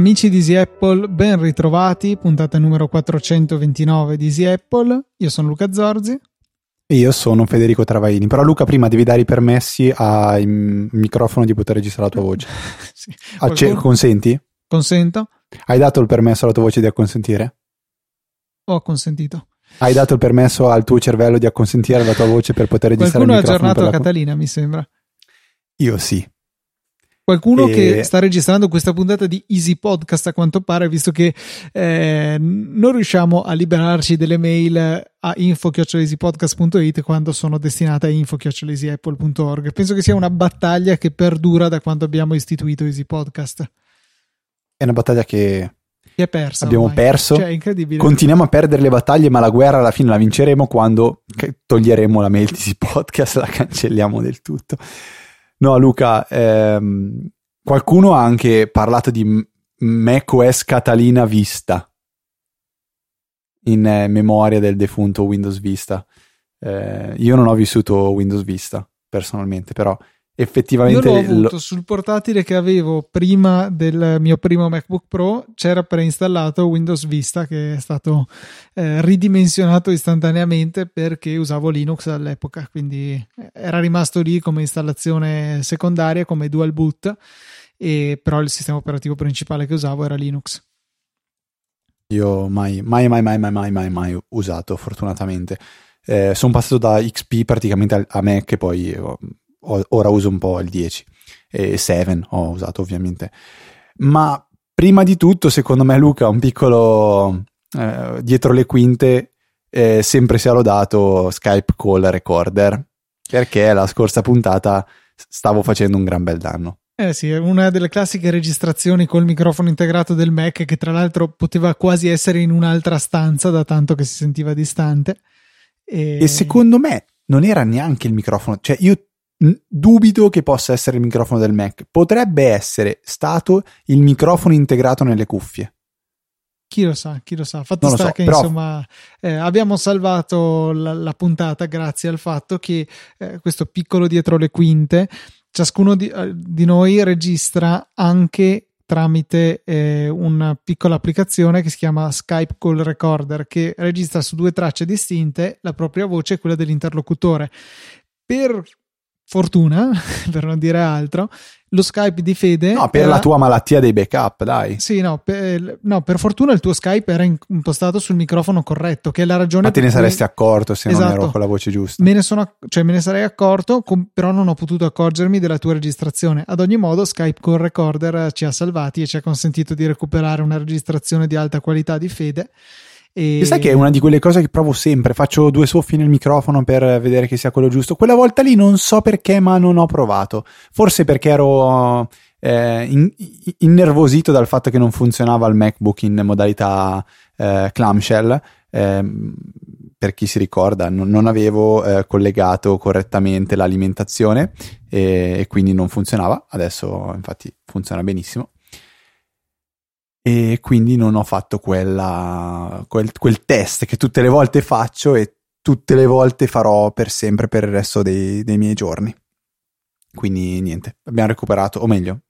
Amici di Easy Apple, ben ritrovati, puntata numero 429 di Easy Apple. Io sono Luca Zorzi. E io sono Federico Travaini. Però, Luca, prima devi dare i permessi al microfono di poter registrare la tua voce. sì. Acce-. Consenti? Consento. Hai dato il permesso alla tua voce di acconsentire? Ho consentito. Hai dato il permesso al tuo cervello di acconsentire la tua voce per poter registrare Qualcuno ha aggiornato Catalina, mi sembra. Io sì. Qualcuno e... che sta registrando questa puntata di Easy Podcast a quanto pare, visto che eh, non riusciamo a liberarci delle mail a info-easypodcast.it quando sono destinate a info-easyapple.org. Penso che sia una battaglia che perdura da quando abbiamo istituito Easy Podcast. È una battaglia che che è persa. Abbiamo ormai. perso. Cioè, incredibile. Continuiamo a perdere le battaglie, ma la guerra alla fine la vinceremo quando toglieremo la di podcast, la cancelliamo del tutto. No, Luca, ehm, qualcuno ha anche parlato di macOS Catalina Vista in eh, memoria del defunto Windows Vista. Eh, io non ho vissuto Windows Vista personalmente, però effettivamente io l'ho avuto lo... sul portatile che avevo prima del mio primo MacBook Pro c'era preinstallato Windows Vista che è stato eh, ridimensionato istantaneamente perché usavo Linux all'epoca quindi eh, era rimasto lì come installazione secondaria come dual boot e però il sistema operativo principale che usavo era Linux. Io mai mai mai mai mai mai mai, mai usato fortunatamente. Eh, sono passato da XP praticamente a Mac e poi ora uso un po' il 10 e 7 ho usato ovviamente. Ma prima di tutto, secondo me, Luca, un piccolo eh, dietro le quinte, eh, sempre sia lodato Skype Call Recorder, perché la scorsa puntata stavo facendo un gran bel danno. Eh sì, è una delle classiche registrazioni col microfono integrato del Mac che tra l'altro poteva quasi essere in un'altra stanza da tanto che si sentiva distante. E, e secondo me non era neanche il microfono, cioè io dubito che possa essere il microfono del Mac. Potrebbe essere stato il microfono integrato nelle cuffie. Chi lo sa, chi lo sa. Fatto sta so, che però... insomma eh, abbiamo salvato la, la, puntata grazie al fatto che eh, questo piccolo dietro le quinte, ciascuno di, eh, di noi registra anche tramite eh, una piccola applicazione che si chiama Skype Call Recorder che registra su due tracce distinte la propria voce e quella dell'interlocutore. Per fortuna, per non dire altro, lo Skype di Fede. No, per era... la tua malattia dei backup, dai. Sì, no per, no, per fortuna il tuo Skype era impostato sul microfono corretto, che è la ragione. Ma te ne saresti accorto se esatto. non ero con la voce giusta. Me ne, sono, cioè, me ne sarei accorto, com- però non ho potuto accorgermi della tua registrazione. Ad ogni modo, Skype con Recorder ci ha salvati e ci ha consentito di recuperare una registrazione di alta qualità di Fede e... Sai che è una di quelle cose che provo sempre, faccio due soffi nel microfono per vedere che sia quello giusto. Quella volta lì non so perché, ma non ho provato. Forse perché ero eh, in, innervosito dal fatto che non funzionava il MacBook in modalità eh, clamshell. Eh, per chi si ricorda, non, non avevo eh, collegato correttamente l'alimentazione e, e quindi non funzionava. Adesso, infatti, funziona benissimo e quindi non ho fatto quella, quel, quel, test che tutte le volte faccio e tutte le volte farò per sempre per il resto dei, dei miei giorni. Quindi niente, abbiamo recuperato, o meglio,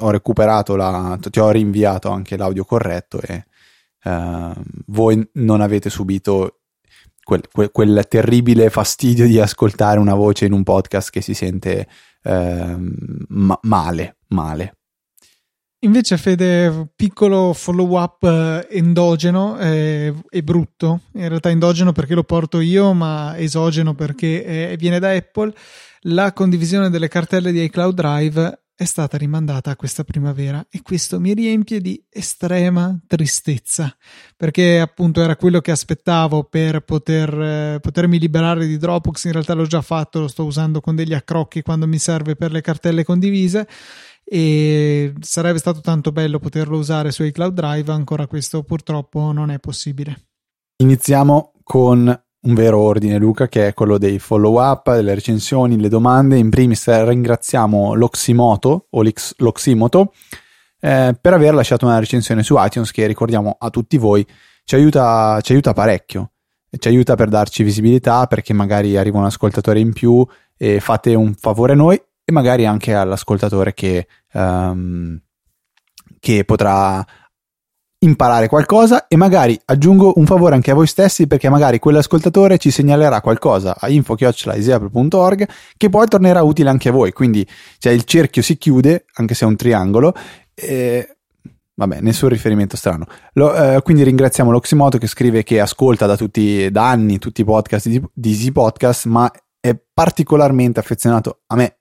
ho recuperato la, ti ho rinviato anche l'audio corretto e uh, voi non avete subito quel, quel, quel, terribile fastidio di ascoltare una voce in un podcast che si sente uh, ma- male, male. Invece, Fede, piccolo follow up eh, endogeno eh, e brutto. In realtà, endogeno perché lo porto io, ma esogeno perché eh, viene da Apple. La condivisione delle cartelle di iCloud Drive è stata rimandata a questa primavera e questo mi riempie di estrema tristezza perché appunto era quello che aspettavo per poter, eh, potermi liberare di Dropbox. In realtà l'ho già fatto, lo sto usando con degli accrocchi quando mi serve per le cartelle condivise e sarebbe stato tanto bello poterlo usare su iCloud Drive, ancora questo purtroppo non è possibile. Iniziamo con un vero ordine, Luca, che è quello dei follow up, delle recensioni, le domande. In primis ringraziamo l'Oximoto o l'Oximoto eh, per aver lasciato una recensione su iTunes che ricordiamo a tutti voi ci aiuta, ci aiuta parecchio. Ci aiuta per darci visibilità perché magari arriva un ascoltatore in più e fate un favore a noi e magari anche all'ascoltatore che, um, che potrà imparare qualcosa. E magari aggiungo un favore anche a voi stessi perché magari quell'ascoltatore ci segnalerà qualcosa a info.iseapple.org che poi tornerà utile anche a voi. Quindi cioè, il cerchio si chiude anche se è un triangolo e... vabbè nessun riferimento strano. Lo, eh, quindi ringraziamo l'Oximoto che scrive che ascolta da, tutti, da anni tutti i podcast di, di Easy Podcast ma è particolarmente affezionato a me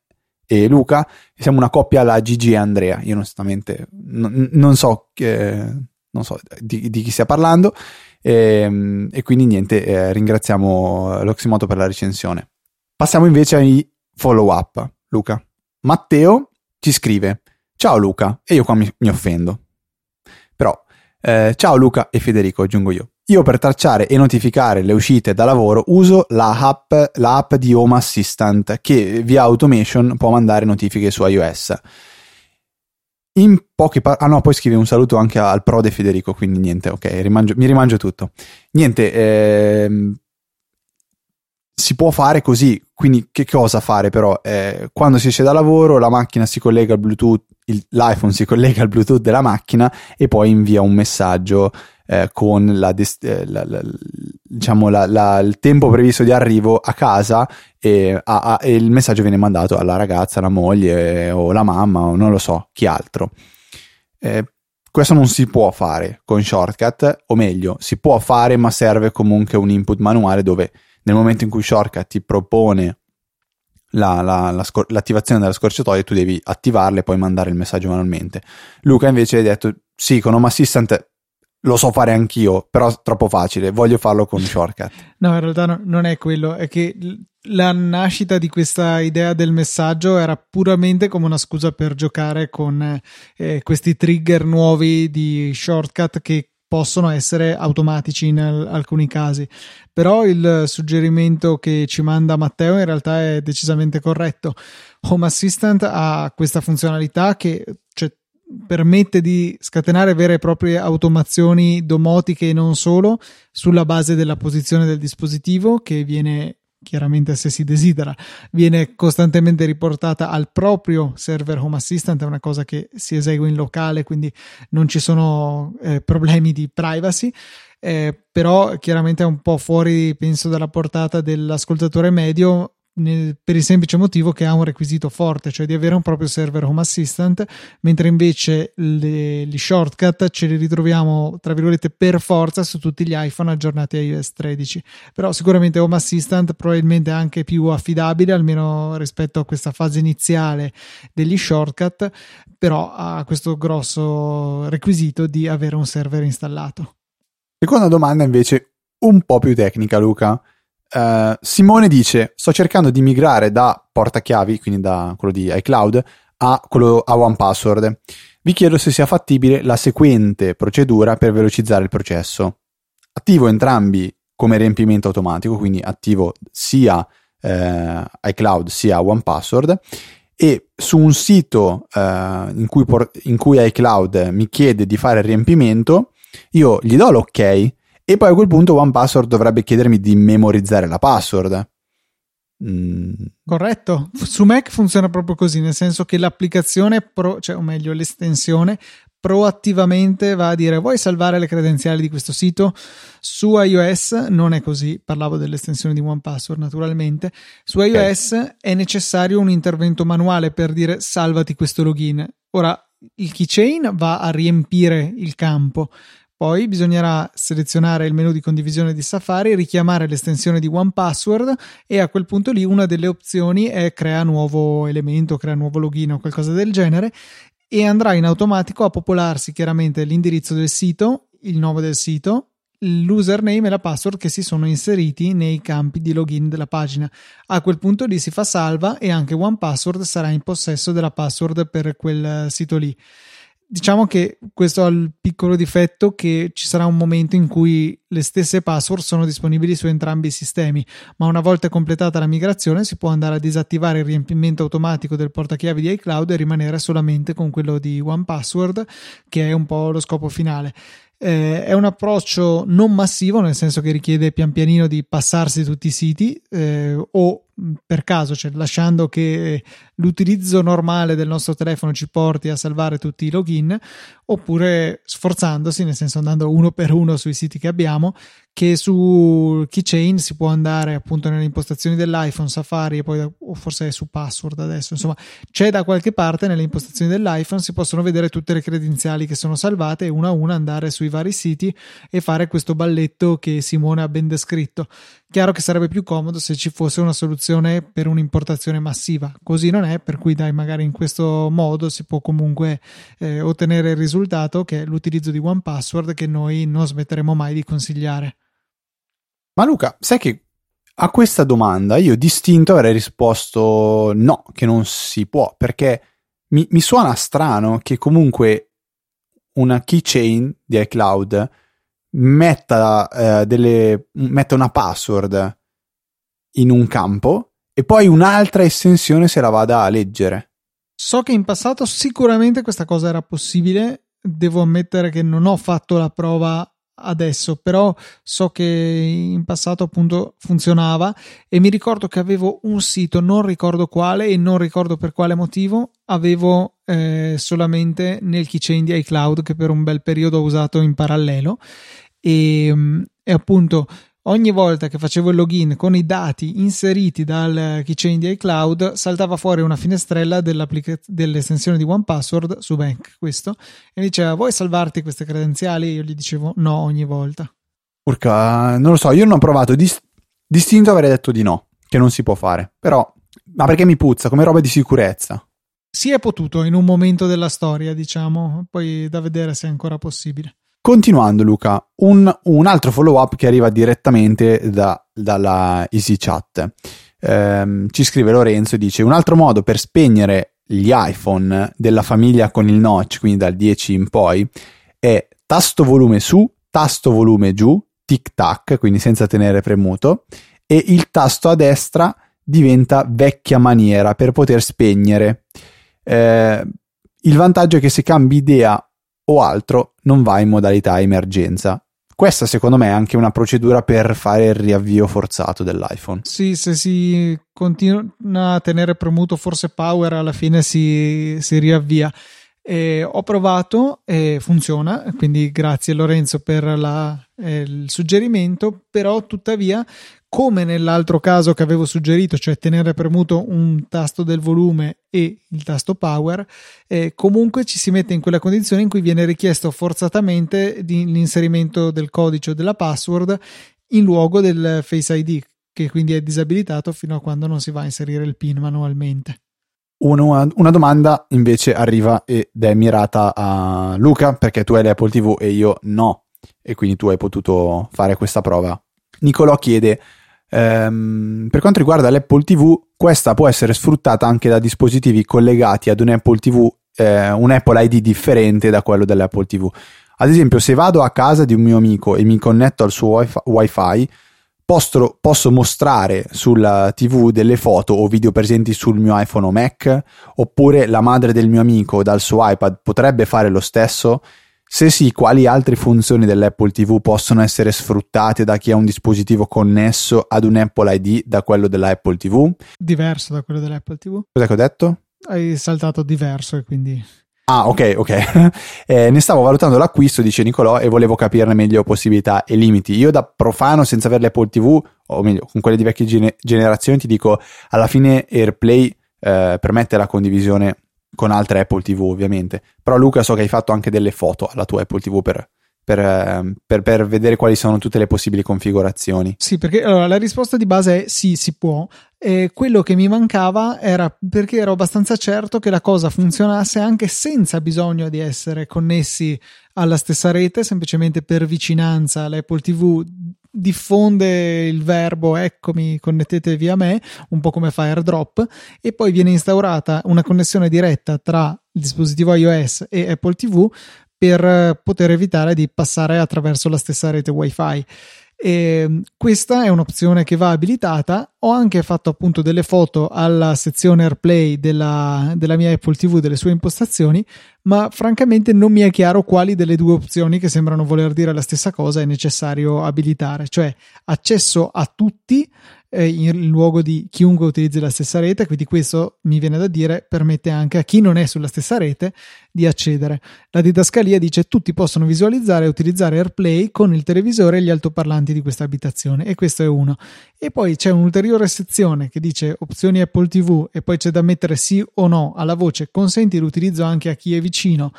e Luca siamo una coppia alla Gigi e Andrea io onestamente n- non so eh, non so di, di chi stia parlando. E, ehm, e quindi niente, eh, ringraziamo l'Oximoto per la recensione. Passiamo invece ai follow up. Luca. Matteo ci scrive: Ciao Luca, e io qua mi, mi offendo. Però, eh, ciao Luca e Federico, aggiungo io. Io per tracciare e notificare le uscite da lavoro uso la app, la app di Home Assistant che via automation può mandare notifiche su iOS in poche parole, ah no, poi scrive un saluto anche al prode Federico, quindi niente, ok, rimangio, mi rimangio tutto. Niente, ehm, si può fare così, quindi che cosa fare però? Eh, quando si esce da lavoro la macchina si collega al Bluetooth, il, l'iPhone si collega al Bluetooth della macchina e poi invia un messaggio eh, con la, eh, la, la, diciamo il tempo previsto di arrivo a casa e, a, a, e, il messaggio viene mandato alla ragazza, alla moglie o la mamma o non lo so chi altro. Eh, questo non si può fare con shortcut, o meglio, si può fare, ma serve comunque un input manuale dove nel momento in cui shortcut ti propone la, la, la scor- l'attivazione della scorciatoia tu devi attivarla e poi mandare il messaggio manualmente. Luca invece ha detto sì, con Home Assistant lo so fare anch'io, però è troppo facile, voglio farlo con shortcut. No, in realtà no, non è quello, è che la nascita di questa idea del messaggio era puramente come una scusa per giocare con eh, questi trigger nuovi di shortcut che possono essere automatici in alcuni casi. Però il suggerimento che ci manda Matteo in realtà è decisamente corretto. Home Assistant ha questa funzionalità che cioè, permette di scatenare vere e proprie automazioni domotiche e non solo sulla base della posizione del dispositivo che viene chiaramente se si desidera. Viene costantemente riportata al proprio server Home Assistant è una cosa che si esegue in locale quindi non ci sono eh, problemi di privacy. Eh, però chiaramente è un po' fuori penso dalla portata dell'ascoltatore medio per il semplice motivo che ha un requisito forte, cioè di avere un proprio server Home Assistant, mentre invece le, gli shortcut ce li ritroviamo, tra virgolette, per forza su tutti gli iPhone aggiornati a iOS 13. Però sicuramente Home Assistant probabilmente è anche più affidabile, almeno rispetto a questa fase iniziale degli shortcut, però ha questo grosso requisito di avere un server installato. Seconda domanda invece un po' più tecnica, Luca. Uh, Simone dice: Sto cercando di migrare da portachiavi, quindi da quello di iCloud, a quello a OnePassword. Vi chiedo se sia fattibile la seguente procedura per velocizzare il processo. Attivo entrambi come riempimento automatico, quindi attivo sia eh, iCloud sia OnePassword e su un sito eh, in, cui por- in cui iCloud mi chiede di fare il riempimento, io gli do l'ok e poi a quel punto OnePassword dovrebbe chiedermi di memorizzare la password. Mm. Corretto, su Mac funziona proprio così, nel senso che l'applicazione, pro, cioè, o meglio l'estensione, proattivamente va a dire vuoi salvare le credenziali di questo sito su iOS non è così parlavo dell'estensione di OnePassword naturalmente su iOS okay. è necessario un intervento manuale per dire salvati questo login ora il keychain va a riempire il campo poi bisognerà selezionare il menu di condivisione di Safari, richiamare l'estensione di OnePassword e a quel punto lì una delle opzioni è crea nuovo elemento, crea nuovo login o qualcosa del genere e andrà in automatico a popolarsi chiaramente l'indirizzo del sito, il nome del sito, l'username e la password che si sono inseriti nei campi di login della pagina. A quel punto lì si fa salva e anche OnePassword sarà in possesso della password per quel sito lì. Diciamo che questo ha il piccolo difetto che ci sarà un momento in cui le stesse password sono disponibili su entrambi i sistemi, ma una volta completata la migrazione si può andare a disattivare il riempimento automatico del portachiavi di iCloud e rimanere solamente con quello di OnePassword, che è un po' lo scopo finale. Eh, è un approccio non massivo, nel senso che richiede pian pianino di passarsi tutti i siti eh, o per caso, cioè lasciando che l'utilizzo normale del nostro telefono ci porti a salvare tutti i login, oppure sforzandosi, nel senso andando uno per uno sui siti che abbiamo, che su Keychain si può andare appunto nelle impostazioni dell'iPhone, Safari e poi o forse è su password adesso, insomma, c'è da qualche parte nelle impostazioni dell'iPhone si possono vedere tutte le credenziali che sono salvate e una a una andare sui vari siti e fare questo balletto che Simone ha ben descritto. Chiaro che sarebbe più comodo se ci fosse una soluzione per un'importazione massiva, così non è, per cui dai, magari in questo modo si può comunque eh, ottenere il risultato che è l'utilizzo di One Password che noi non smetteremo mai di consigliare. Ma Luca, sai che a questa domanda io distinto avrei risposto no, che non si può, perché mi, mi suona strano che comunque una keychain di iCloud metta, eh, delle, metta una password in un campo e poi un'altra estensione se la vada a leggere. So che in passato sicuramente questa cosa era possibile, devo ammettere che non ho fatto la prova adesso, però so che in passato appunto funzionava. E mi ricordo che avevo un sito, non ricordo quale e non ricordo per quale motivo, avevo eh, solamente nel keychain di iCloud che per un bel periodo ho usato in parallelo. E, mm, e appunto ogni volta che facevo il login con i dati inseriti dal keychain di iCloud saltava fuori una finestrella dell'estensione di OnePassword su Bank questo e diceva vuoi salvarti queste credenziali? Io gli dicevo no ogni volta. Urca, non lo so, io non ho provato, Dis- distinto avrei detto di no, che non si può fare, però ma perché mi puzza come roba di sicurezza? Si è potuto in un momento della storia, diciamo, poi da vedere se è ancora possibile. Continuando, Luca, un, un altro follow up che arriva direttamente da, dalla EasyChat. Eh, ci scrive Lorenzo e dice: Un altro modo per spegnere gli iPhone della famiglia con il notch, quindi dal 10 in poi, è tasto volume su, tasto volume giù, tic tac, quindi senza tenere premuto, e il tasto a destra diventa vecchia maniera per poter spegnere. Eh, il vantaggio è che se cambi idea o altro non va in modalità emergenza. Questa secondo me è anche una procedura per fare il riavvio forzato dell'iPhone. Sì, se si continua a tenere premuto forse power alla fine si, si riavvia. E ho provato e funziona, quindi grazie Lorenzo per la, eh, il suggerimento, però tuttavia come nell'altro caso che avevo suggerito, cioè tenere premuto un tasto del volume e il tasto power, eh, comunque ci si mette in quella condizione in cui viene richiesto forzatamente l'inserimento del codice o della password in luogo del Face ID, che quindi è disabilitato fino a quando non si va a inserire il PIN manualmente. Una, una, domanda invece arriva ed è mirata a Luca perché tu hai l'Apple TV e io no e quindi tu hai potuto fare questa prova. Nicolò chiede ehm, per quanto riguarda l'Apple TV questa può essere sfruttata anche da dispositivi collegati ad un Apple TV eh, un Apple ID differente da quello dell'Apple TV. Ad esempio se vado a casa di un mio amico e mi connetto al suo wifi, Posso, posso, mostrare sulla TV delle foto o video presenti sul mio iPhone o Mac? Oppure la madre del mio amico dal suo iPad potrebbe fare lo stesso? Se sì, quali altre funzioni dell'Apple TV possono essere sfruttate da chi ha un dispositivo connesso ad un Apple ID da quello dell'Apple TV? Diverso da quello dell'Apple TV. Cos'è che ho detto? Hai saltato diverso e quindi Ah, ok, ok. eh, ne stavo valutando l'acquisto, dice Nicolò, e volevo capirne meglio possibilità e limiti. Io da profano, senza avere l'Apple TV, o meglio, con quelle di vecchie gene- generazioni, ti dico, alla fine AirPlay eh, permette la condivisione con altre Apple TV, ovviamente. Però Luca, so che hai fatto anche delle foto alla tua Apple TV per, per, ehm, per, per, vedere quali sono tutte le possibili configurazioni. Sì, perché allora, la risposta di base è sì, si può. E quello che mi mancava era perché ero abbastanza certo che la cosa funzionasse anche senza bisogno di essere connessi alla stessa rete, semplicemente per vicinanza l'Apple TV diffonde il verbo eccomi connettetevi a me un po' come fa AirDrop e poi viene instaurata una connessione diretta tra il dispositivo iOS e Apple TV per poter evitare di passare attraverso la stessa rete wifi E questa è un'opzione che va abilitata. Ho anche fatto appunto delle foto alla sezione AirPlay della, della mia Apple TV, delle sue impostazioni, ma francamente non mi è chiaro quali delle due opzioni che sembrano voler dire la stessa cosa è necessario abilitare, cioè accesso a tutti eh, in luogo di chiunque utilizzi la stessa rete, quindi questo mi viene da dire permette anche a chi non è sulla stessa rete di accedere. La didascalia dice tutti possono visualizzare e utilizzare AirPlay con il televisore e gli altoparlanti di questa abitazione e questo è uno. E poi c'è un'ulteriore sezione che dice opzioni Apple TV e poi c'è da mettere sì o no alla voce consenti l'utilizzo anche a chi è vicino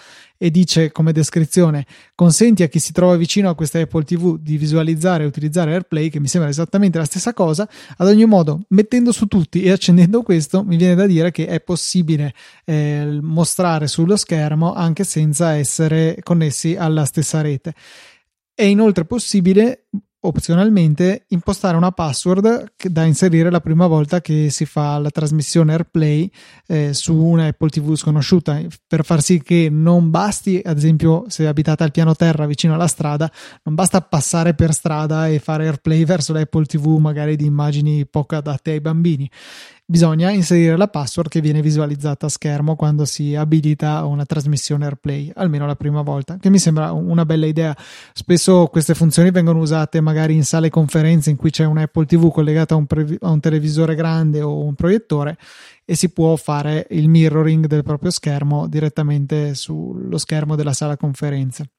e dice come descrizione consenti a chi si trova vicino a questa Apple TV di visualizzare e utilizzare AirPlay che mi sembra esattamente la stessa cosa ad ogni modo mettendo su tutti e accendendo questo mi viene da dire che è possibile eh, mostrare sullo schermo anche senza essere connessi alla stessa rete. È inoltre possibile opzionalmente impostare una password da inserire la prima volta che si fa la trasmissione AirPlay eh, su una Apple TV sconosciuta per far sì che non basti ad esempio se abitate al piano terra vicino alla strada non basta passare per strada e fare AirPlay verso l'Apple TV magari di immagini poco adatte ai bambini bisogna inserire la password che viene visualizzata a schermo quando si abilita una trasmissione AirPlay, almeno la prima volta, che mi sembra una bella idea. Spesso queste funzioni vengono usate magari in sale conferenze in cui c'è un Apple TV collegata a un, pre- a un televisore grande o un proiettore e si può fare il mirroring del proprio schermo direttamente sullo schermo della sala conferenze.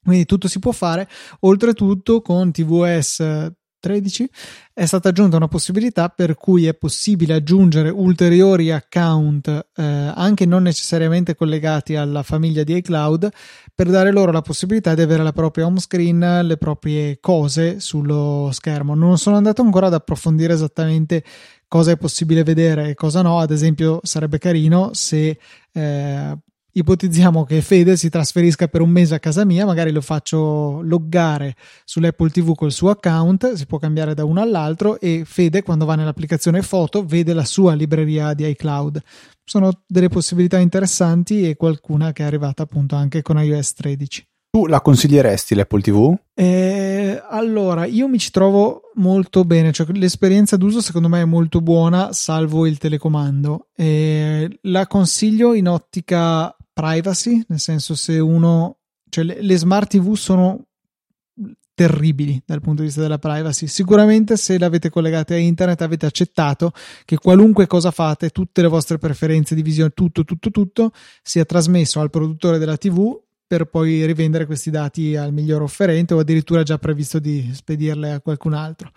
Quindi tutto si può fare, oltretutto con tvOS 13 è stata aggiunta una possibilità per cui è possibile aggiungere ulteriori account eh, anche non necessariamente collegati alla famiglia di iCloud per dare loro la possibilità di avere la propria home screen, le proprie cose sullo schermo. Non sono andato ancora ad approfondire esattamente cosa è possibile vedere e cosa no. Ad esempio, sarebbe carino se eh, ipotizziamo che Fede si trasferisca per un mese a casa mia, magari lo faccio loggare sull'Apple TV col suo account, si può cambiare da uno all'altro e Fede quando va nell'applicazione foto vede la sua libreria di iCloud. Sono delle possibilità interessanti e qualcuna che è arrivata appunto anche con iOS 13. Tu la consiglieresti l'Apple TV? Eh, allora, io mi ci trovo molto bene, cioè l'esperienza d'uso secondo me è molto buona, salvo il telecomando. Eh, la consiglio in ottica privacy, nel senso se uno, cioè le, le smart TV sono terribili dal punto di vista della privacy. Sicuramente se l'avete collegate a internet avete accettato che qualunque cosa fate, tutte le vostre preferenze di visione, tutto, tutto, tutto sia trasmesso al produttore della TV per poi rivendere questi dati al miglior offerente o addirittura già previsto di spedirle a qualcun altro.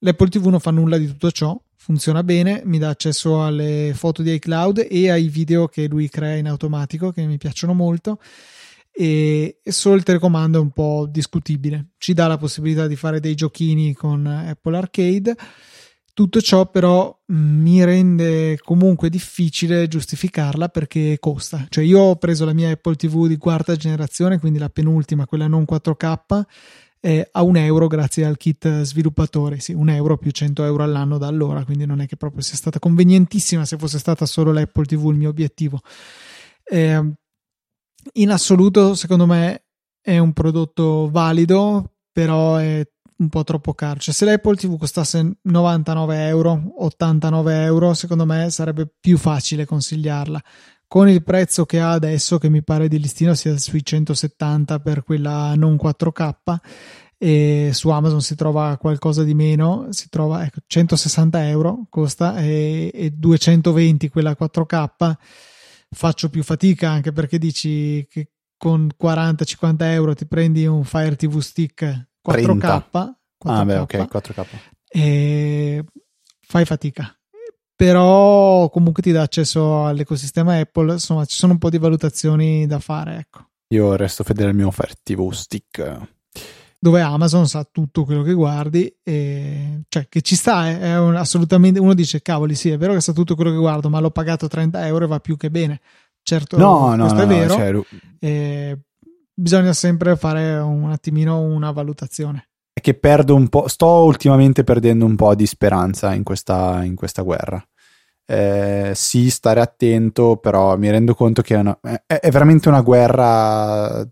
L'Apple TV non fa nulla di tutto ciò, funziona bene, mi dà accesso alle foto di iCloud e ai video che lui crea in automatico che mi piacciono molto e solo il telecomando è un po' discutibile. Ci dà la possibilità di fare dei giochini con Apple Arcade. Tutto ciò però mi rende comunque difficile giustificarla perché costa. Cioè io ho preso la mia Apple TV di quarta generazione, quindi la penultima, quella non 4K, eh, a un euro grazie al kit sviluppatore. Sì, un euro più 100 euro all'anno da allora, quindi non è che proprio sia stata convenientissima se fosse stata solo l'Apple TV il mio obiettivo. Eh, in assoluto, secondo me, è un prodotto valido, però è un po' troppo caro. Cioè, se l'Apple TV costasse 99 euro, 89 euro, secondo me sarebbe più facile consigliarla con il prezzo che ha adesso, che mi pare di listino sia sui 170 per quella non 4K, e su Amazon si trova qualcosa di meno, si trova ecco, 160 euro costa e, e 220 quella 4K. Faccio più fatica anche perché dici che con 40-50 euro ti prendi un Fire TV Stick 4K. 4K ah, beh, ok, 4K. E fai fatica però comunque ti dà accesso all'ecosistema Apple, insomma ci sono un po' di valutazioni da fare, ecco. Io resto fedele al mio TV Stick. Dove Amazon sa tutto quello che guardi, e, cioè che ci sta, eh, è un, assolutamente. Uno dice: Cavoli, sì, è vero che sa tutto quello che guardo, ma l'ho pagato 30 euro e va più che bene. Certo, no, no, questo no, è vero. Cioè... E bisogna sempre fare un attimino una valutazione è che perdo un po', sto ultimamente perdendo un po' di speranza in questa, in questa guerra. Eh, sì, stare attento, però mi rendo conto che è, una, è, è veramente una guerra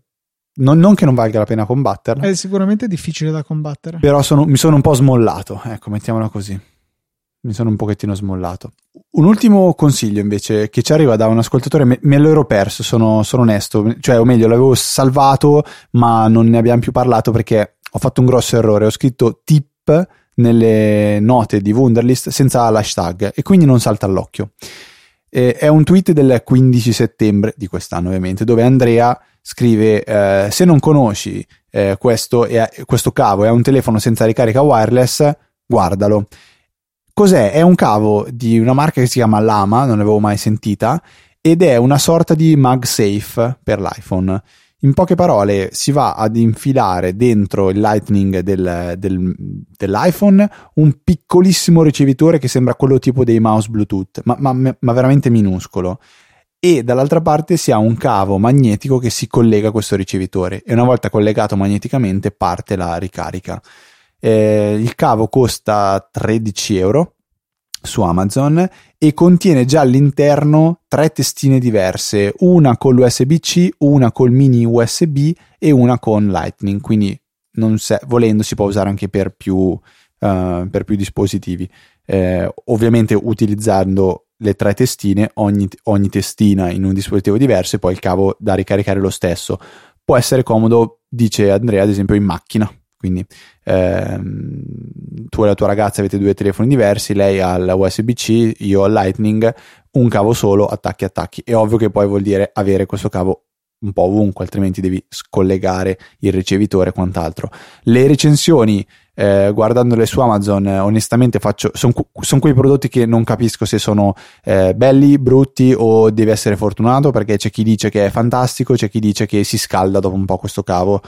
non, non, che non valga la pena combatterla. È sicuramente difficile da combattere. Però sono, mi sono un po' smollato, ecco, mettiamola così. Mi sono un pochettino smollato. Un ultimo consiglio invece che ci arriva da un ascoltatore, me, me l'ero perso, sono, sono onesto, cioè o meglio l'avevo salvato ma non ne abbiamo più parlato perché ho fatto un grosso errore, ho scritto tip nelle note di Wunderlist senza l'hashtag e quindi non salta all'occhio. Eh, è un tweet del 15 settembre di quest'anno ovviamente dove Andrea scrive eh, se non conosci eh, questo, è, questo cavo è un telefono senza ricarica wireless guardalo cos'è? è un cavo di una marca che si chiama Lama non l'avevo mai sentita ed è una sorta di MagSafe per l'iPhone in poche parole, si va ad infilare dentro il Lightning del, del, dell'iPhone un piccolissimo ricevitore che sembra quello tipo dei mouse Bluetooth, ma, ma, ma veramente minuscolo e dall'altra parte si ha un cavo magnetico che si collega a questo ricevitore e una volta collegato magneticamente parte la ricarica. Eh, il cavo costa 13 euro su Amazon e contiene già all'interno tre testine diverse, una con l'USB-C, una col mini USB e una con Lightning, quindi se, volendo si può usare anche per più, uh, per più dispositivi. Eh, ovviamente utilizzando le tre testine, ogni, ogni testina in un dispositivo diverso e poi il cavo da ricaricare lo stesso. Può essere comodo, dice Andrea, ad esempio in macchina quindi ehm, tu e la tua ragazza avete due telefoni diversi, lei ha USB-C, io ho Lightning, un cavo solo, attacchi attacchi. È ovvio che poi vuol dire avere questo cavo un po' ovunque, altrimenti devi scollegare il ricevitore e quant'altro. Le recensioni, eh, guardandole su Amazon, onestamente faccio, sono son quei prodotti che non capisco se sono eh, belli, brutti o devi essere fortunato perché c'è chi dice che è fantastico, c'è chi dice che si scalda dopo un po' questo cavo,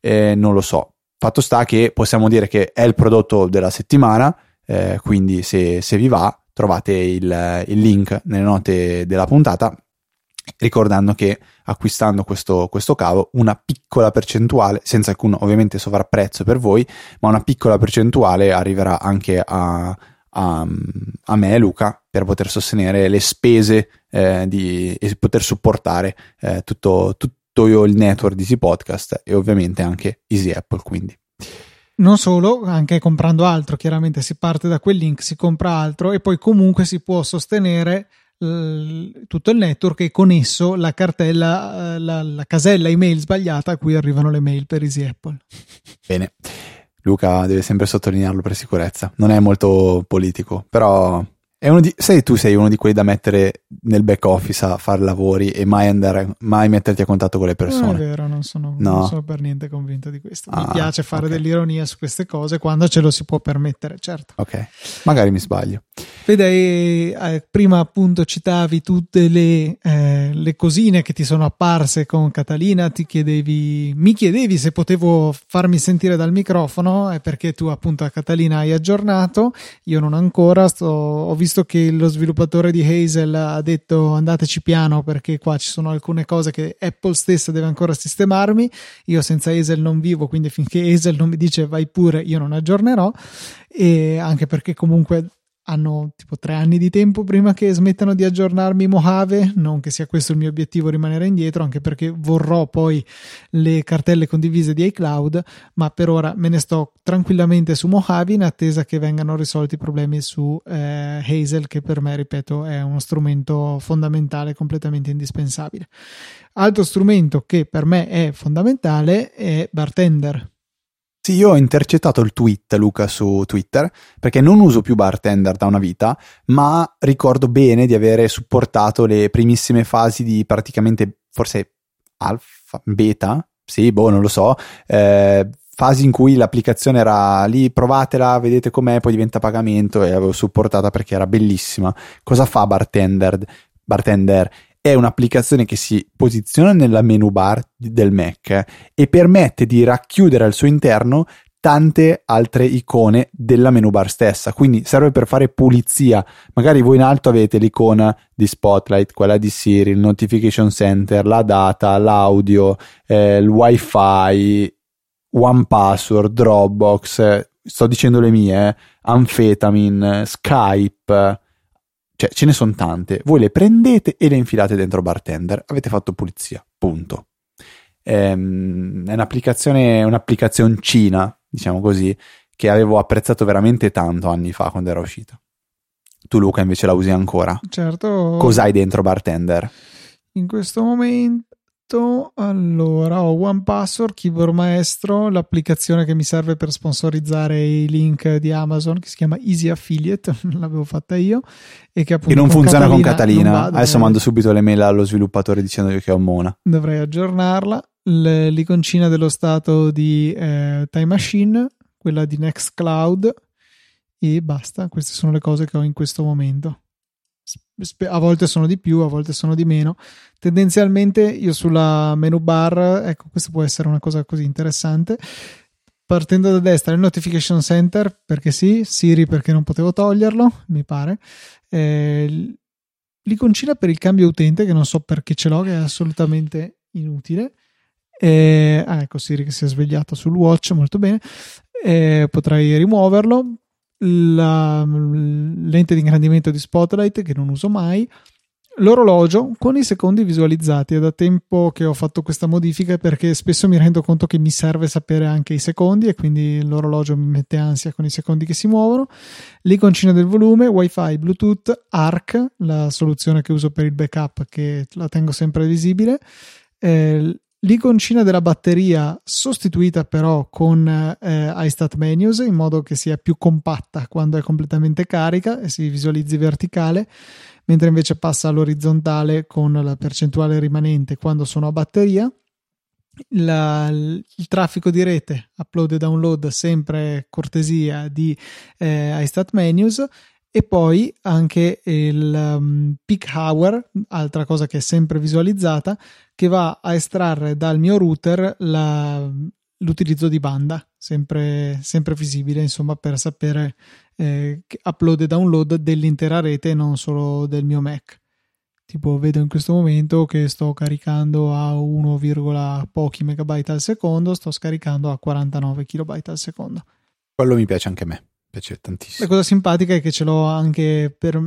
eh, non lo so. Fatto sta che possiamo dire che è il prodotto della settimana, eh, quindi se, se, vi va trovate il, il, link nelle note della puntata, ricordando che acquistando questo, questo cavo una piccola percentuale, senza alcun ovviamente sovrapprezzo per voi, ma una piccola percentuale arriverà anche a, a, a me, Luca, per poter sostenere le spese eh, di, e poter supportare eh, tutto, tutto io il network di Easy Podcast e ovviamente anche Easy Apple quindi. Non solo, anche comprando altro, chiaramente si parte da quel link, si compra altro e poi comunque si può sostenere tutto il network e con esso la cartella, eh, la, la, casella email sbagliata a cui arrivano le mail per Easy Apple. Bene, Luca deve sempre sottolinearlo per sicurezza, non è molto politico, però di, sai, tu sei uno di quelli da mettere nel back office a fare lavori e mai, andare, mai metterti a contatto con le persone. Non è vero, non sono, no. non sono per niente convinto di questo. Mi ah, piace fare okay. dell'ironia su queste cose quando ce lo si può permettere, certo. Ok, magari mi sbaglio. Vede, eh, prima appunto citavi tutte le, eh, le, cosine che ti sono apparse con Catalina, ti chiedevi, mi chiedevi se potevo farmi sentire dal microfono, è perché tu appunto a Catalina hai aggiornato, io non ancora, sto, ho visto visto che lo sviluppatore di Hazel ha detto andateci piano perché qua ci sono alcune cose che Apple stessa deve ancora sistemarmi, io senza Hazel non vivo, quindi finché Hazel non mi dice vai pure io non aggiornerò. E anche perché comunque hanno tipo tre anni di tempo prima che smettano di aggiornarmi Mojave, non che sia questo il mio obiettivo rimanere indietro, anche perché vorrò poi le cartelle condivise di iCloud, ma per ora me ne sto tranquillamente su Mojave in attesa che vengano risolti i problemi su eh, Hazel, che per me, ripeto, è uno strumento fondamentale, completamente indispensabile. Altro strumento che per me è fondamentale è Bartender sì, io ho intercettato il tweet, Luca, su Twitter, perché non uso più Bartender da una vita, ma ricordo bene di avere supportato le primissime fasi di praticamente, forse alfa, beta, sì, boh, non lo so, eh, fasi in cui l'applicazione era lì, provatela, vedete com'è, poi diventa pagamento e l'avevo supportata perché era bellissima. Cosa fa Bartender? Bartender è un'applicazione che si posiziona nella menu bar del Mac e permette di racchiudere al suo interno tante altre icone della menu bar stessa, quindi serve per fare pulizia. Magari voi in alto avete l'icona di Spotlight, quella di Siri, il Notification Center, la data, l'audio, eh, il wifi, One Password, Dropbox, sto dicendo le mie, eh, Amphetamine, Skype, cioè, ce ne sono tante. Voi le prendete e le infilate dentro bartender. Avete fatto pulizia. Punto. ehm, è un'applicazione, un'applicazioncina, diciamo così, che avevo apprezzato veramente tanto anni fa quando era uscita. Tu Luca invece la usi ancora? Certo. Cos'hai dentro Bartender? In questo momento allora ho One Password, Keyboard Maestro, l'applicazione che mi serve per sponsorizzare i link di Amazon che si chiama Easy Affiliate, l'avevo fatta io e che appunto che non funziona Catalina con Catalina. va, Adesso dovrei- mando subito le mail allo sviluppatore dicendo che ho Mona. dovrei aggiornarla. L'iconcina dello stato di eh, Time Machine, quella di Nextcloud e basta. Queste sono le cose che ho in questo momento. A volte sono di più, a volte sono di meno. Tendenzialmente io sulla menu bar, ecco, questa può essere una cosa così interessante. Partendo da destra il notification center, perché sì, Siri perché non potevo toglierlo, mi pare. Eh, l'iconcina per il cambio utente, che non so perché ce l'ho, che è assolutamente inutile. Eh, ah, ecco Siri che si è svegliato sul watch, molto bene. Eh, potrei rimuoverlo. La lente di ingrandimento di Spotlight che non uso mai. L'orologio con i secondi visualizzati. È da tempo che ho fatto questa modifica perché spesso mi rendo conto che mi serve sapere anche i secondi e quindi l'orologio mi mette ansia con i secondi che si muovono. L'iconcina del volume, WiFi, Bluetooth, ARC, la soluzione che uso per il backup che la tengo sempre visibile. Eh, l'iconcina della batteria sostituita però con eh, iStat menus in modo che sia più compatta quando è completamente carica e si visualizzi verticale mentre invece passa all'orizzontale con la percentuale rimanente quando sono a batteria. La, il traffico di rete upload e download sempre cortesia di eh, iStat menus e poi anche il um, peak hour, altra cosa che è sempre visualizzata, che va a estrarre dal mio router la, l'utilizzo di banda, sempre, sempre visibile, insomma, per sapere eh, upload e download dell'intera rete non solo del mio Mac. Tipo, vedo in questo momento che sto caricando a 1, pochi megabyte al secondo, sto scaricando a 49 kilobyte al secondo. Quello mi piace anche a me piace tantissimo. La cosa simpatica è che ce l'ho anche per,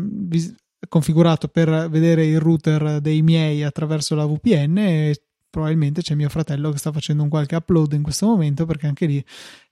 configurato per vedere il router dei miei attraverso la VPN e probabilmente c'è mio fratello che sta facendo un qualche upload in questo momento perché anche lì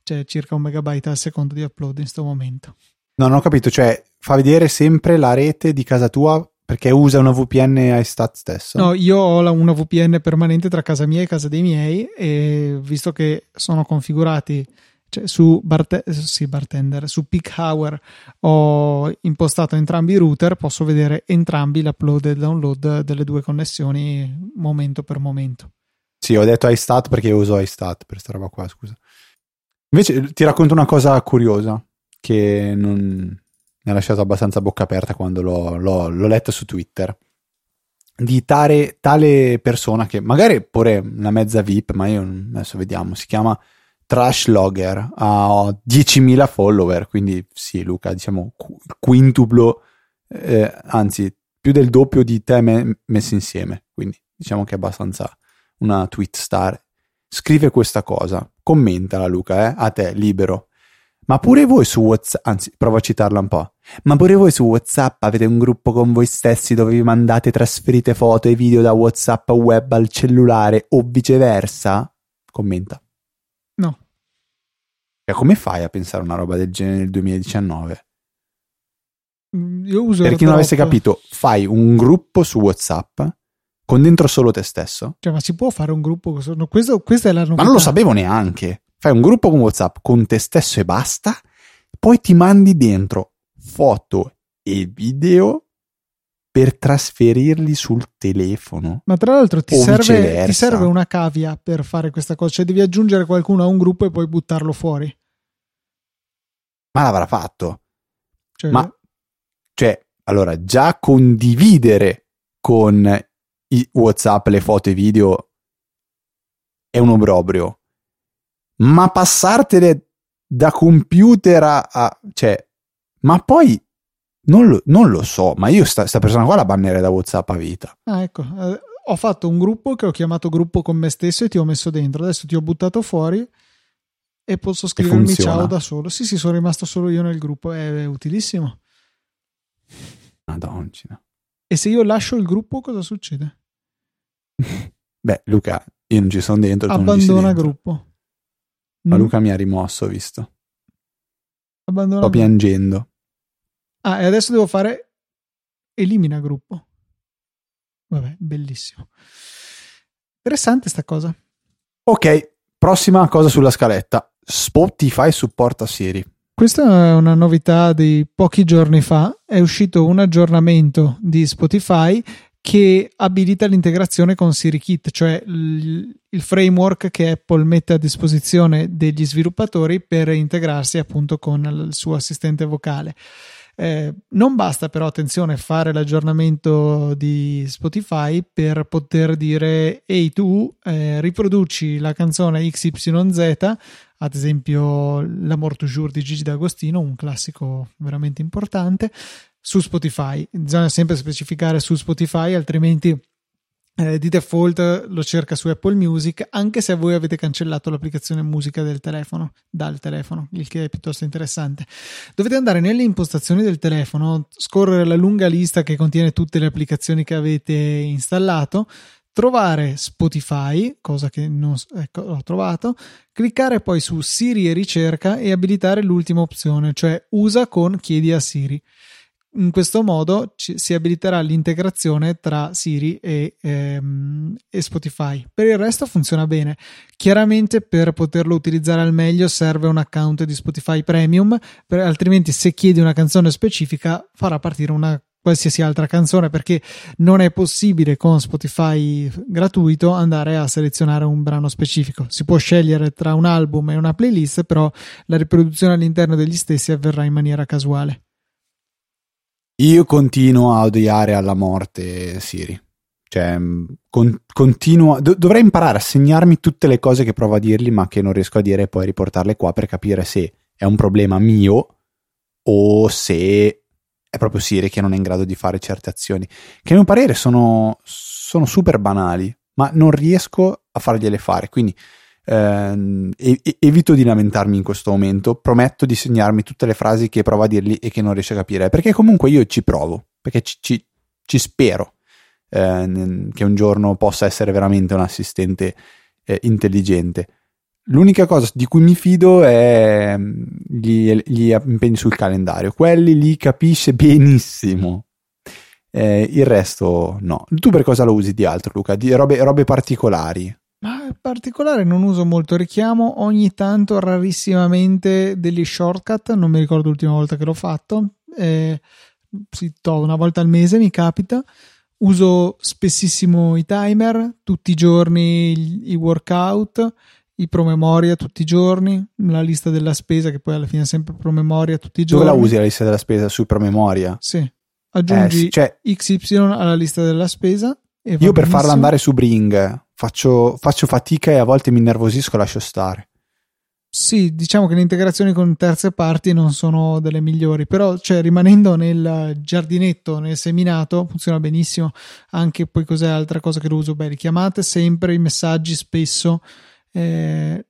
c'è circa un megabyte al secondo di upload in questo momento. No, non ho capito, cioè fa vedere sempre la rete di casa tua perché usa una VPN iStat stesso? No, io ho la, una VPN permanente tra casa mia e casa dei miei e visto che sono configurati cioè su Barte- sì, Bartender, su Peak Hour ho impostato entrambi i router, posso vedere entrambi l'upload e il download delle due connessioni momento per momento. Sì, ho detto iStat perché io uso iStat per questa roba qua, scusa. Invece ti racconto una cosa curiosa che non mi ha lasciato abbastanza bocca aperta quando l'ho, l'ho, l'ho letta su Twitter. Di tale, tale persona che magari pure una mezza VIP, ma io adesso vediamo, si chiama Trash Logger ha 10.000 follower, quindi sì, Luca, diciamo quintuplo, eh, anzi più del doppio di te me- messi insieme, quindi diciamo che è abbastanza una tweet star. Scrive questa cosa, commentala Luca, eh, a te, libero. Ma pure voi su WhatsApp, anzi, provo a citarla un po'. Ma pure voi su WhatsApp avete un gruppo con voi stessi dove vi mandate trasferite foto e video da WhatsApp web al cellulare o viceversa? Commenta. Cioè, come fai a pensare una roba del genere nel 2019? Io uso per chi non avesse capito, fai un gruppo su WhatsApp con dentro solo te stesso. Cioè, ma si può fare un gruppo? No, questo, questa è la novità. Ma non lo sapevo neanche. Fai un gruppo con WhatsApp con te stesso e basta. Poi ti mandi dentro foto e video per trasferirli sul telefono. Ma tra l'altro ti, serve, ti serve, una cavia per fare questa cosa, cioè devi aggiungere qualcuno a un gruppo e poi buttarlo fuori. Ma l'avrà fatto. Cioè, Ma, cioè, allora, già condividere con i WhatsApp le foto e video è un obbrobrio. Ma passartele da computer a, a cioè, ma poi non lo, non lo, so, ma io sta, sta, persona qua la bannerei da WhatsApp a vita. Ah, ecco. Eh, ho fatto un gruppo che ho chiamato gruppo con me stesso e ti ho messo dentro. Adesso ti ho buttato fuori e posso scrivermi ciao da solo. Sì, sì, sono rimasto solo io nel gruppo. È, è utilissimo. Madonna. E se io lascio il gruppo, cosa succede? Beh, Luca, Io non ci sono dentro. Abbandona dentro. gruppo. Ma Mm? Luca mi ha rimosso, visto. Abbandona Sto gruppo. piangendo. Ah, e adesso devo fare elimina gruppo. Vabbè, bellissimo. Interessante sta cosa. Ok, prossima cosa sulla scaletta. Spotify supporta Siri. Questa è una novità di pochi giorni fa. È uscito un aggiornamento di Spotify che abilita l'integrazione con SiriKit, cioè il, il framework che Apple mette a disposizione degli sviluppatori per integrarsi appunto con il suo assistente vocale. Eh, non basta però, attenzione, fare l'aggiornamento di Spotify per poter dire ehi tu eh, riproduci la canzone XYZ, ad esempio L'Amour Toujours di Gigi D'Agostino, un classico veramente importante, su Spotify. Bisogna sempre specificare su Spotify, altrimenti eh, di default lo cerca su Apple Music, anche se voi avete cancellato l'applicazione musica del telefono, dal telefono, il che è piuttosto interessante. Dovete andare nelle impostazioni del telefono, scorrere la lunga lista che contiene tutte le applicazioni che avete installato, trovare Spotify, cosa che non ecco, l'ho trovato, cliccare poi su Siri e ricerca e abilitare l'ultima opzione, cioè usa con chiedi a Siri. In questo modo ci, si abiliterà l'integrazione tra Siri e, ehm, e, Spotify. Per il resto funziona bene. Chiaramente per poterlo utilizzare al meglio serve un account di Spotify Premium, per, altrimenti se chiedi una canzone specifica farà partire una qualsiasi altra canzone perché non è possibile con Spotify gratuito andare a selezionare un brano specifico. Si può scegliere tra un album e una playlist, però la riproduzione all'interno degli stessi avverrà in maniera casuale. Io continuo a odiare alla morte Siri. Cioè, con, continuo. Do, dovrei imparare a segnarmi tutte le cose che provo a dirgli, ma che non riesco a dire e poi riportarle qua per capire se è un problema mio o se è proprio Siri che non è in grado di fare certe azioni. Che a mio parere sono, sono super banali, ma non riesco a fargliele fare. Quindi eh, evito di lamentarmi in questo momento. Prometto di segnarmi tutte le frasi che provo a dirgli e che non riesco a capire. Perché comunque io ci provo, perché ci, ci, ci spero eh, che un giorno possa essere veramente un assistente eh, intelligente. L'unica cosa di cui mi fido è gli, gli, impegni sul calendario. Quelli li capisce benissimo. Eh, il resto no. Tu per cosa lo usi di altro, Luca? Di robe, robe particolari? Ma in particolare non uso molto richiamo, ogni tanto rarissimamente degli shortcut, non mi ricordo l'ultima volta che l'ho fatto, eh, sì, to, una volta al mese mi capita. Uso spessissimo i timer, tutti i giorni i workout, i promemoria tutti i giorni, la lista della spesa che poi alla fine è sempre promemoria tutti i giorni. Dove la usi la lista della spesa? Su promemoria? Sì. Aggiungi eh, cioè, XY alla lista della spesa. io per farla andare su Bring faccio, faccio fatica e a volte mi innervosisco e lascio stare. Sì, diciamo che le integrazioni con terze parti non sono delle migliori, però cioè, rimanendo nel giardinetto, nel seminato, funziona benissimo. Anche poi cos'è altra cosa che lo uso? Beh, richiamate sempre i messaggi spesso. Eh,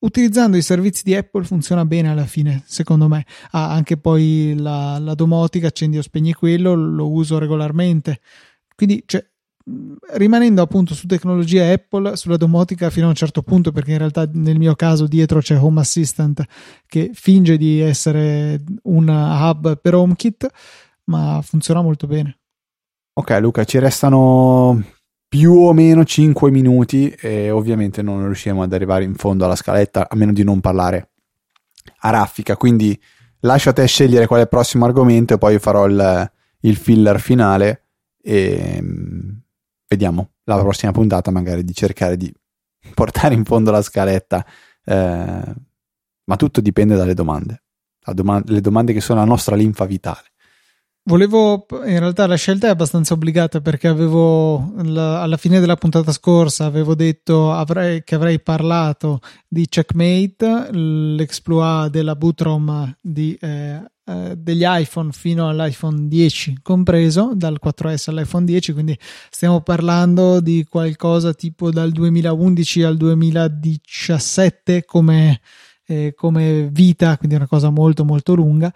utilizzando i servizi di Apple funziona bene alla fine, secondo me. Ah, anche poi la, la domotica, accendi o spegni quello, lo uso regolarmente. Quindi, cioè, rimanendo appunto su tecnologia Apple, sulla domotica fino a un certo punto, perché in realtà nel mio caso dietro c'è Home Assistant che finge di essere un hub per HomeKit, ma funziona molto bene. Ok, Luca, ci restano più o meno 5 minuti e ovviamente non riusciamo ad arrivare in fondo alla scaletta a meno di non parlare a raffica. Quindi lascio a te scegliere qual è il prossimo argomento e poi farò il, il filler finale. E vediamo la prossima puntata magari di cercare di portare in fondo la scaletta. Eh, ma tutto dipende dalle domande. Doma- le domande che sono la nostra linfa vitale. Volevo, in realtà la scelta è abbastanza obbligata perché avevo la, alla fine della puntata scorsa avevo detto avrei, che avrei parlato di Checkmate, l'exploit della bootrom di, eh, eh, degli iPhone fino all'iPhone 10 compreso, dal 4S all'iPhone 10, quindi stiamo parlando di qualcosa tipo dal 2011 al 2017 come, eh, come vita, quindi una cosa molto molto lunga.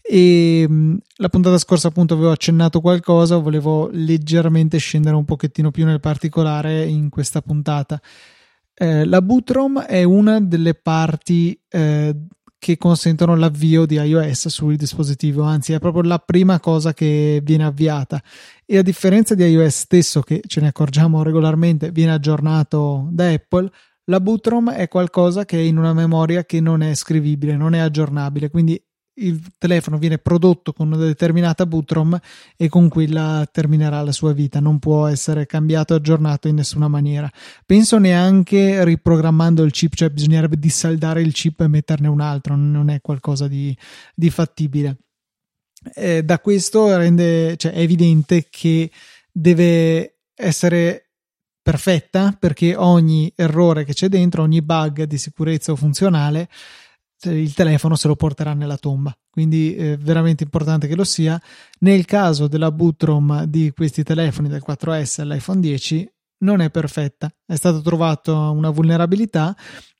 E mh, la puntata scorsa appunto avevo accennato qualcosa volevo leggermente scendere un pochettino più nel particolare in questa puntata. Eh, la boot ROM è una delle parti eh, che consentono l'avvio di iOS sul dispositivo, anzi è proprio la prima cosa che viene avviata. E a differenza di iOS stesso che ce ne accorgiamo regolarmente viene aggiornato da Apple, la boot ROM è qualcosa che è in una memoria che non è scrivibile, non è aggiornabile, quindi il telefono viene prodotto con una determinata boot ROM e con quella terminerà la sua vita, non può essere cambiato o aggiornato in nessuna maniera. Penso neanche riprogrammando il chip, cioè bisognerebbe dissaldare il chip e metterne un altro, non è qualcosa di, di fattibile. Eh, da questo rende, cioè, è evidente che deve essere perfetta perché ogni errore che c'è dentro, ogni bug di sicurezza o funzionale il telefono se lo porterà nella tomba. Quindi è eh, veramente importante che lo sia. Nel caso della boot ROM di questi telefoni del 4S all'iPhone 10 non è perfetta. È stata trovata una vulnerabilità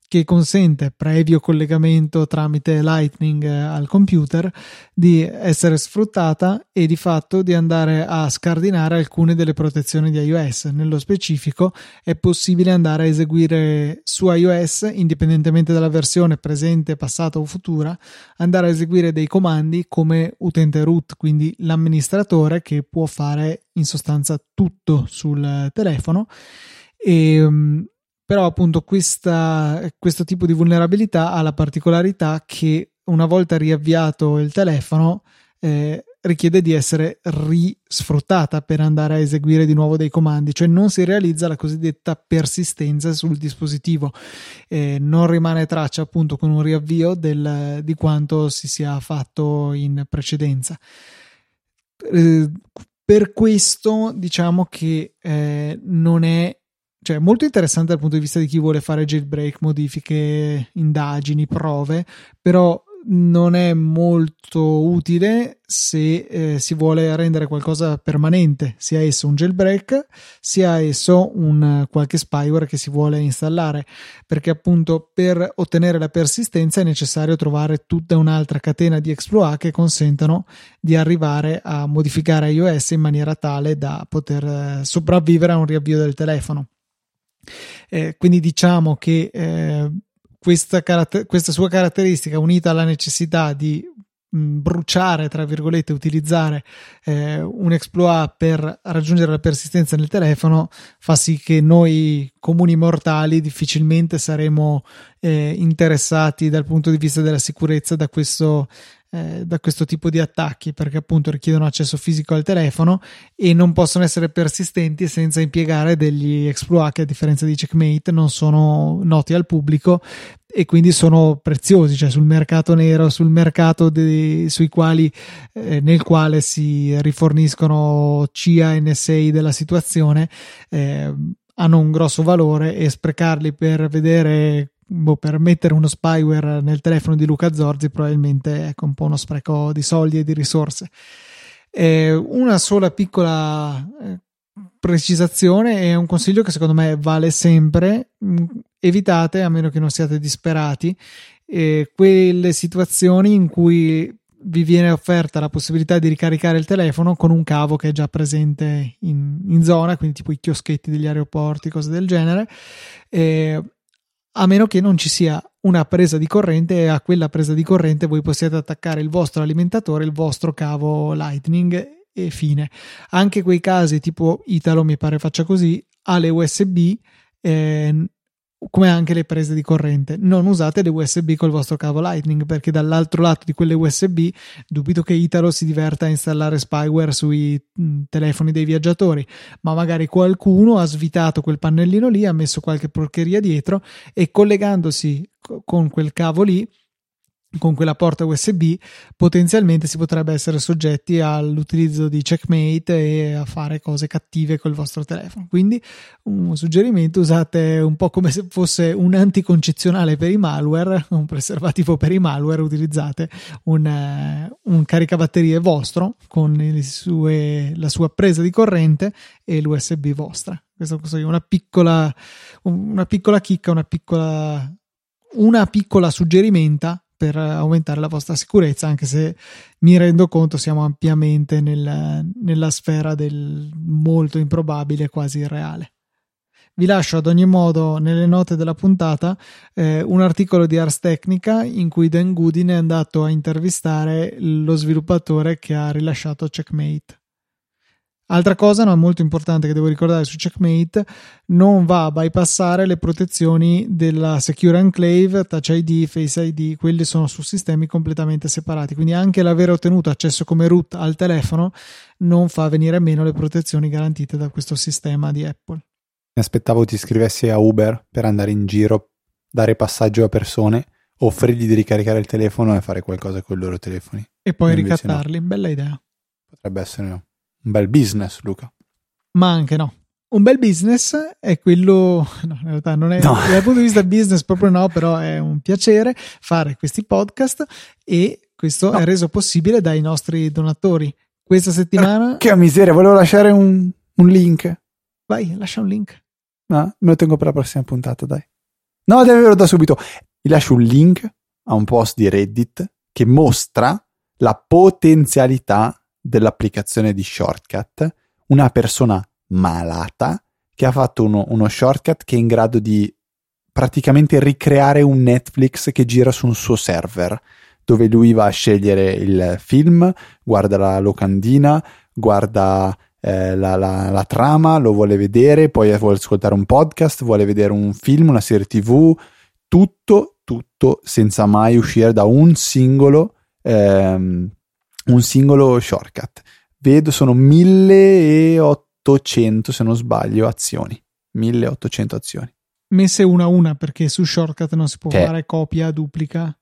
che consente, previo collegamento tramite Lightning eh, al computer, di essere sfruttata e di fatto di andare a scardinare alcune delle protezioni di iOS. Nello specifico è possibile andare a eseguire su iOS, indipendentemente dalla versione presente, passata o futura, andare a eseguire dei comandi come utente root, quindi l'amministratore che può fare in sostanza tutto sul telefono. E, però appunto questa, questo tipo di vulnerabilità ha la particolarità che una volta riavviato il telefono eh, richiede di essere risfruttata per andare a eseguire di nuovo dei comandi, cioè non si realizza la cosiddetta persistenza sul dispositivo, eh, non rimane traccia appunto con un riavvio del, di quanto si sia fatto in precedenza. Eh, per questo diciamo che eh, non è cioè molto interessante dal punto di vista di chi vuole fare jailbreak, modifiche, indagini, prove, però non è molto utile se eh, si vuole rendere qualcosa permanente, sia esso un jailbreak, sia esso un qualche spyware che si vuole installare, perché appunto per ottenere la persistenza è necessario trovare tutta un'altra catena di exploit che consentano di arrivare a modificare iOS in maniera tale da poter eh, sopravvivere a un riavvio del telefono. Eh, quindi diciamo che eh, questa, caratter- questa, sua caratteristica unita alla necessità di mh, bruciare, tra virgolette, utilizzare eh, un exploit per raggiungere la persistenza nel telefono fa sì che noi comuni mortali difficilmente saremo eh, interessati dal punto di vista della sicurezza da questo eh, da questo tipo di attacchi perché appunto richiedono accesso fisico al telefono e non possono essere persistenti senza impiegare degli exploit che a differenza di checkmate non sono noti al pubblico e quindi sono preziosi, cioè sul mercato nero, sul mercato de, sui quali, eh, nel quale si riforniscono CIA NSA della situazione, eh, hanno un grosso valore e sprecarli per vedere boh, per mettere uno spyware nel telefono di Luca Zorzi probabilmente è ecco, un po' uno spreco di soldi e di risorse. Eh, una sola piccola eh, precisazione e un consiglio che secondo me vale sempre mm, evitate a meno che non siate disperati eh, quelle situazioni in cui vi viene offerta la possibilità di ricaricare il telefono con un cavo che è già presente in, in zona, quindi tipo i chioschetti degli aeroporti, cose del genere. Eh, a meno che non ci sia una presa di corrente e a quella presa di corrente voi possiate attaccare il vostro alimentatore, il vostro cavo Lightning e fine. Anche quei casi tipo Italo mi pare faccia così, ha le USB eh, come anche le prese di corrente. Non usate le USB col vostro cavo Lightning perché dall'altro lato di quelle USB dubito che Italo si diverta a installare spyware sui telefoni dei viaggiatori, ma magari qualcuno ha svitato quel pannellino lì, ha messo qualche porcheria dietro e collegandosi con quel cavo lì con quella porta USB potenzialmente si potrebbe essere soggetti all'utilizzo di checkmate e a fare cose cattive col vostro telefono. Quindi un suggerimento usate un po' come se fosse un anticoncezionale per i malware un preservativo per i malware utilizzate un, uh, un caricabatterie vostro con sue, la sua presa di corrente e l'USB vostra. Questa è una piccola una piccola chicca una piccola una piccola suggerimenta per aumentare la vostra sicurezza, anche se mi rendo conto siamo ampiamente nel, nella sfera del molto improbabile, quasi irreale. Vi lascio ad ogni modo nelle note della puntata eh, un articolo di Ars Technica in cui Dan Goodin è andato a intervistare lo sviluppatore che ha rilasciato Checkmate. Altra cosa no, molto importante che devo ricordare su Checkmate, non va a bypassare le protezioni della Secure Enclave, Touch ID, Face ID, quelli sono su sistemi completamente separati, quindi anche l'aver ottenuto accesso come root al telefono non fa venire meno le protezioni garantite da questo sistema di Apple. Mi aspettavo ti iscrivessi a Uber per andare in giro, dare passaggio a persone, offrirgli di ricaricare il telefono e fare qualcosa con i loro telefoni. E poi ricattarli, no. bella idea. Potrebbe essere no. Un bel business, Luca. Ma anche no. Un bel business è quello, no, in realtà non è no. dal punto di vista business proprio no, però è un piacere fare questi podcast e questo no. è reso possibile dai nostri donatori. Questa settimana... Ah, che miseria, volevo lasciare un, un, link. Vai, lascia un link. No, me lo tengo per la prossima puntata, dai. No, devi averlo da subito. Vi lascio un link a un post di Reddit che mostra la potenzialità dell'applicazione di shortcut una persona malata che ha fatto uno, uno shortcut che è in grado di praticamente ricreare un Netflix che gira su un suo server dove lui va a scegliere il film, guarda la locandina, guarda eh, la, la, la, trama, lo vuole vedere, poi vuole ascoltare un podcast, vuole vedere un film, una serie tv, tutto, tutto senza mai uscire da un singolo ehm, un singolo shortcut. Vedo sono 1800 se non sbaglio azioni. 1800 azioni. Messe una a una perché su shortcut non si può che fare copia, duplica.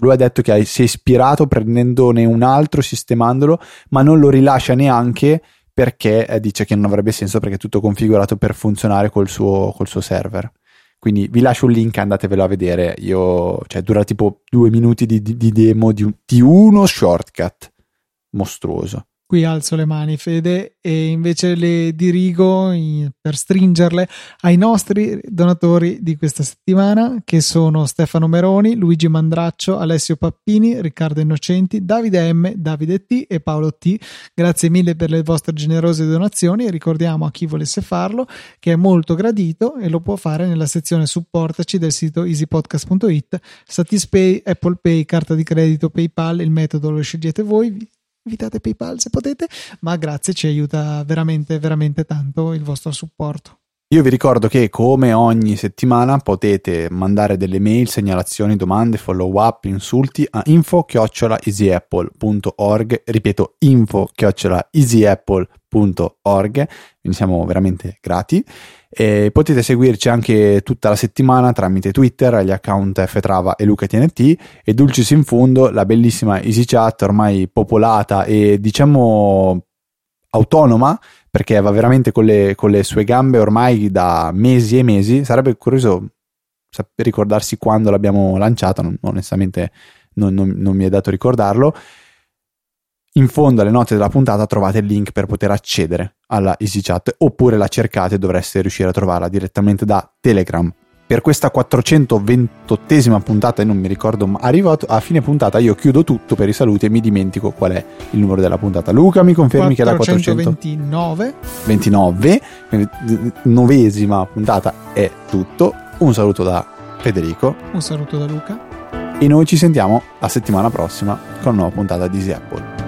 Lui ha detto che si è ispirato prendendone un altro, sistemandolo, ma non lo rilascia neanche perché eh, dice che non avrebbe senso perché è tutto configurato per funzionare col suo, col suo server. Quindi vi lascio un link, andatevelo a vedere. Io, cioè, dura tipo due minuti di, di, di demo di, di uno shortcut mostruoso. Qui alzo le mani, Fede, e invece le dirigo in, per stringerle ai nostri donatori di questa settimana, che sono Stefano Meroni, Luigi Mandraccio, Alessio Pappini, Riccardo Innocenti, Davide M, Davide T e Paolo T. Grazie mille per le vostre generose donazioni ricordiamo a chi volesse farlo che è molto gradito e lo può fare nella sezione supportaci del sito easypodcast.it, Satispay, Apple Pay, carta di credito, PayPal, il metodo lo scegliete voi invitate PayPal se potete, ma grazie, ci aiuta veramente, veramente tanto il vostro supporto. Io vi ricordo che come ogni settimana potete mandare delle mail, segnalazioni, domande, follow up, insulti a info-easyapple.org, ripeto info-easyapple.org, quindi siamo veramente grati. E potete seguirci anche tutta la settimana tramite Twitter, gli account ftrava e lucatnt e dulcis in fondo la bellissima EasyChat ormai popolata e diciamo autonoma perché va veramente con le, con le sue gambe ormai da mesi e mesi. Sarebbe curioso ricordarsi quando l'abbiamo lanciata, onestamente non, non, non, mi è dato ricordarlo. In fondo alle note della puntata trovate il link per poter accedere alla EasyChat oppure la cercate, dovreste riuscire a trovarla direttamente da Telegram per questa 428esima puntata, e non mi ricordo, ma arrivato a fine puntata io chiudo tutto per i saluti e mi dimentico qual è il numero della puntata. Luca, mi confermi 429. che è la 429? 29, quindi novesima puntata è tutto. Un saluto da Federico. Un saluto da Luca. E noi ci sentiamo la settimana prossima con una nuova puntata di Easy Apple.